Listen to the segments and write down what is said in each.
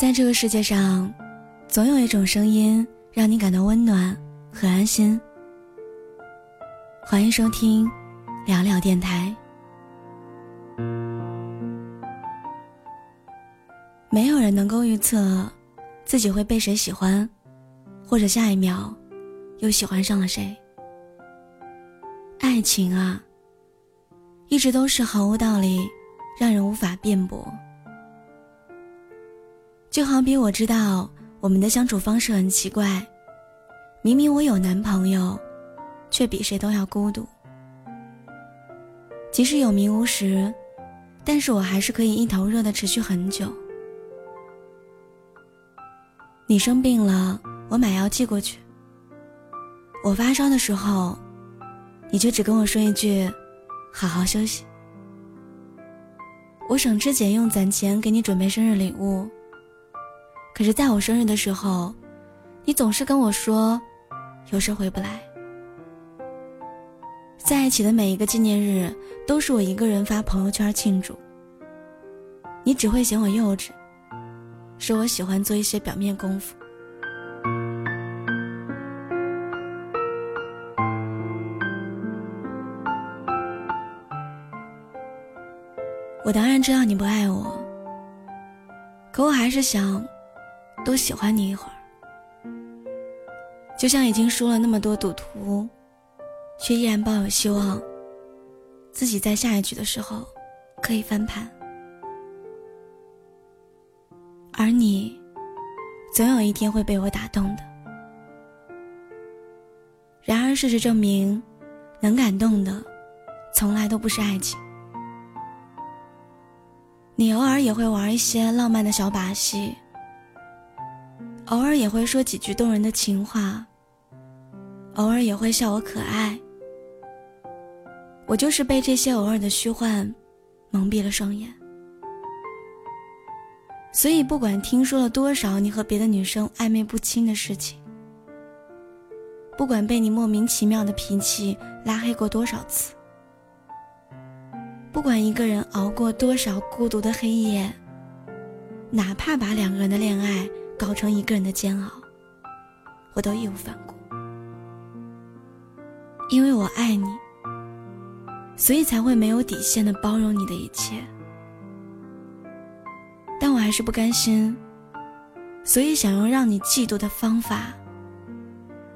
在这个世界上，总有一种声音让你感到温暖和安心。欢迎收听聊聊电台。没有人能够预测自己会被谁喜欢，或者下一秒又喜欢上了谁。爱情啊，一直都是毫无道理，让人无法辩驳。就好比我知道我们的相处方式很奇怪，明明我有男朋友，却比谁都要孤独。即使有名无实，但是我还是可以一头热的持续很久。你生病了，我买药寄过去。我发烧的时候，你却只跟我说一句：“好好休息。”我省吃俭用攒钱给你准备生日礼物。可是，在我生日的时候，你总是跟我说，有事回不来。在一起的每一个纪念日，都是我一个人发朋友圈庆祝。你只会嫌我幼稚，说我喜欢做一些表面功夫。我当然知道你不爱我，可我还是想。多喜欢你一会儿，就像已经输了那么多赌徒，却依然抱有希望，自己在下一局的时候可以翻盘。而你，总有一天会被我打动的。然而事实证明，能感动的，从来都不是爱情。你偶尔也会玩一些浪漫的小把戏。偶尔也会说几句动人的情话，偶尔也会笑我可爱。我就是被这些偶尔的虚幻蒙蔽了双眼，所以不管听说了多少你和别的女生暧昧不清的事情，不管被你莫名其妙的脾气拉黑过多少次，不管一个人熬过多少孤独的黑夜，哪怕把两个人的恋爱。搞成一个人的煎熬，我都义无反顾，因为我爱你，所以才会没有底线的包容你的一切。但我还是不甘心，所以想用让你嫉妒的方法，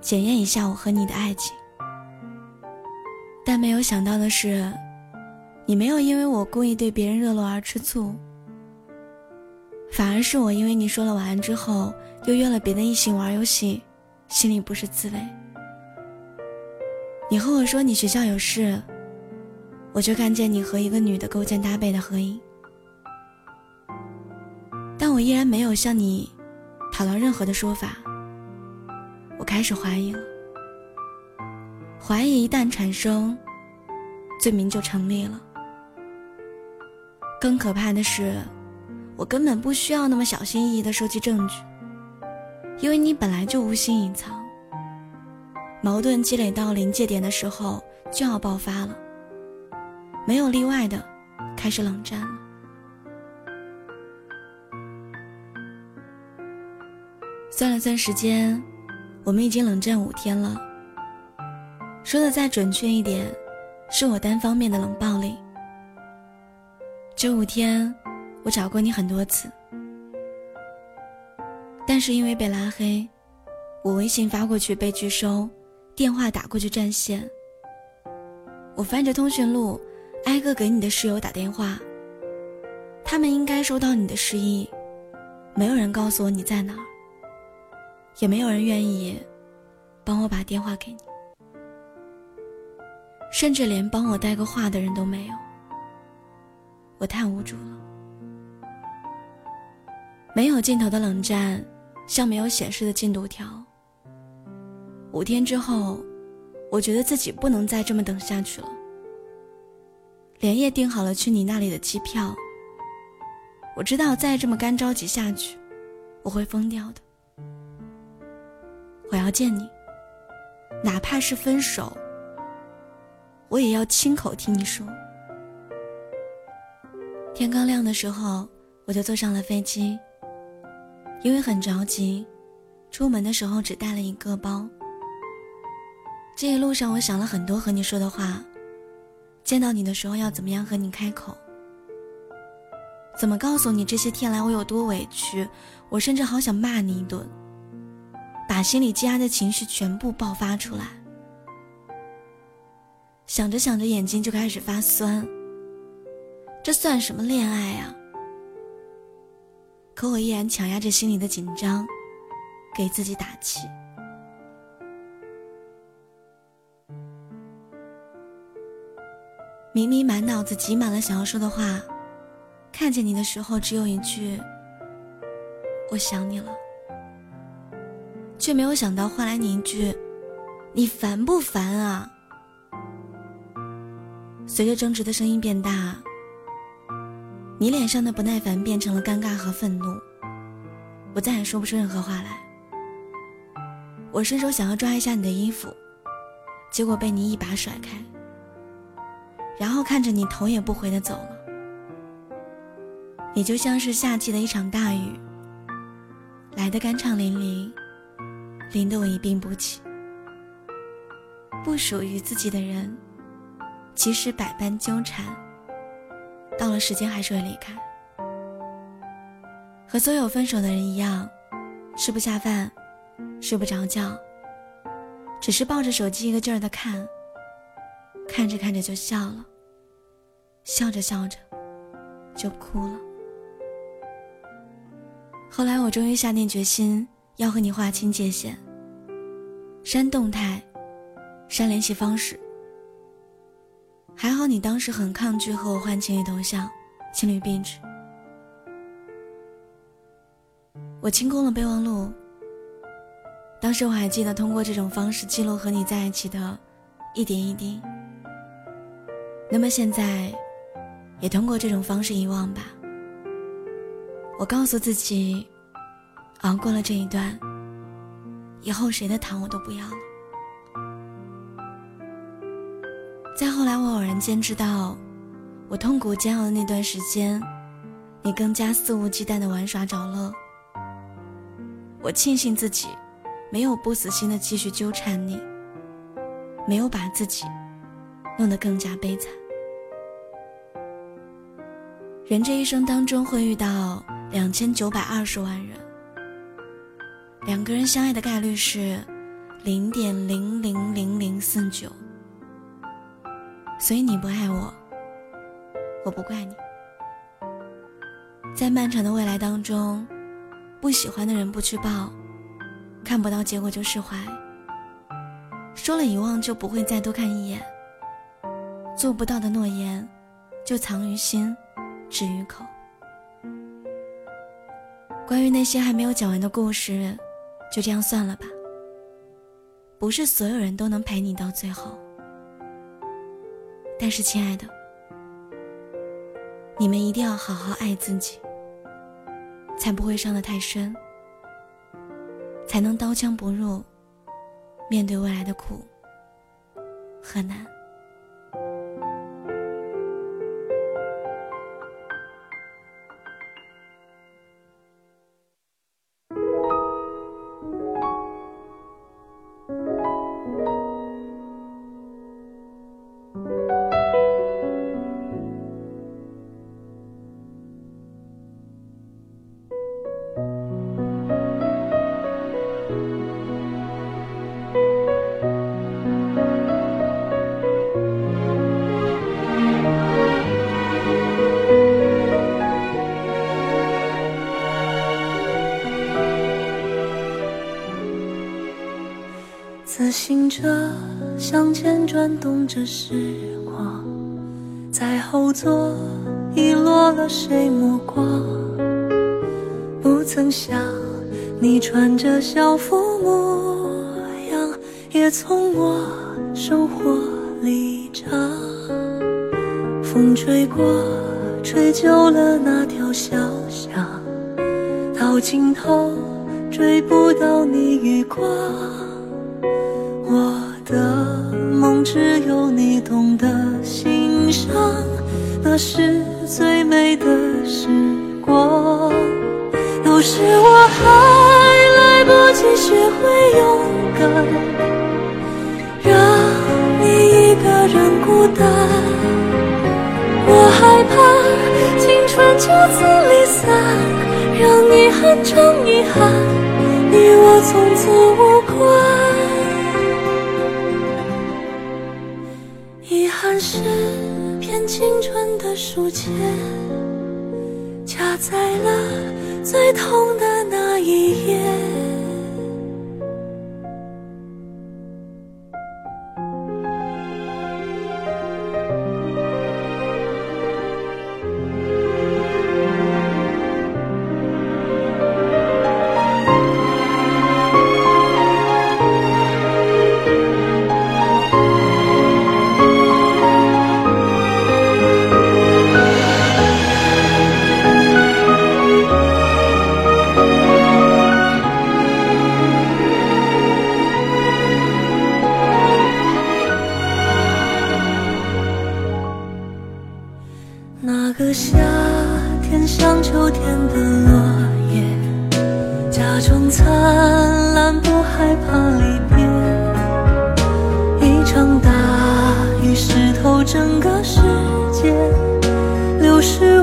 检验一下我和你的爱情。但没有想到的是，你没有因为我故意对别人热络而吃醋。反而是我，因为你说了晚安之后，又约了别的异性玩游戏，心里不是滋味。你和我说你学校有事，我就看见你和一个女的勾肩搭背的合影，但我依然没有向你讨论任何的说法。我开始怀疑了，怀疑一旦产生，罪名就成立了。更可怕的是。我根本不需要那么小心翼翼地收集证据，因为你本来就无心隐藏。矛盾积累到临界点的时候就要爆发了，没有例外的，开始冷战了。算了算时间，我们已经冷战五天了。说的再准确一点，是我单方面的冷暴力。这五天。我找过你很多次，但是因为被拉黑，我微信发过去被拒收，电话打过去占线。我翻着通讯录，挨个给你的室友打电话，他们应该收到你的示意，没有人告诉我你在哪儿，也没有人愿意帮我把电话给你，甚至连帮我带个话的人都没有，我太无助了。没有尽头的冷战，像没有显示的进度条。五天之后，我觉得自己不能再这么等下去了。连夜订好了去你那里的机票。我知道再这么干着急下去，我会疯掉的。我要见你，哪怕是分手，我也要亲口听你说。天刚亮的时候，我就坐上了飞机。因为很着急，出门的时候只带了一个包。这一路上，我想了很多和你说的话，见到你的时候要怎么样和你开口，怎么告诉你这些天来我有多委屈，我甚至好想骂你一顿，把心里积压的情绪全部爆发出来。想着想着，眼睛就开始发酸。这算什么恋爱啊？可我依然强压着心里的紧张，给自己打气。明明满脑子挤满了想要说的话，看见你的时候只有一句“我想你了”，却没有想到换来你一句“你烦不烦啊？”随着争执的声音变大，你脸上的不耐烦变成了尴尬和愤怒，我再也说不出任何话来。我伸手想要抓一下你的衣服，结果被你一把甩开。然后看着你头也不回的走了，你就像是夏季的一场大雨，来的干畅淋漓，淋得我一病不起。不属于自己的人，即使百般纠缠，到了时间还是会离开。和所有分手的人一样，吃不下饭，睡不着觉，只是抱着手机一个劲儿的看。看着看着就笑了，笑着笑着就哭了。后来我终于下定决心要和你划清界限，删动态，删联系方式。还好你当时很抗拒和我换情侣头像、情侣壁纸。我清空了备忘录。当时我还记得通过这种方式记录和你在一起的一点一滴。那么现在，也通过这种方式遗忘吧。我告诉自己，熬过了这一段，以后谁的糖我都不要了。再后来，我偶然间知道，我痛苦煎熬的那段时间，你更加肆无忌惮的玩耍找乐。我庆幸自己，没有不死心的继续纠缠你，没有把自己弄得更加悲惨。人这一生当中会遇到两千九百二十万人，两个人相爱的概率是零点零零零零四九，所以你不爱我，我不怪你。在漫长的未来当中，不喜欢的人不去抱，看不到结果就释怀，说了遗忘就不会再多看一眼，做不到的诺言就藏于心。止于口。关于那些还没有讲完的故事，就这样算了吧。不是所有人都能陪你到最后，但是亲爱的，你们一定要好好爱自己，才不会伤得太深，才能刀枪不入，面对未来的苦和难。自行车向前转动着时光，在后座遗落了谁目光？不曾想你穿着校服模样，也从我生活里长。风吹过，吹旧了那条小巷，到尽头追不到你余光。只有你懂得欣赏，那是最美的时光。有时我还来不及学会勇敢，让你一个人孤单。我害怕青春就此离散，让你恨成遗憾，你我从此无关。青春的书签。夹在了最痛的那一页。假装灿烂，不害怕离别。一场大雨湿透整个世界，流逝。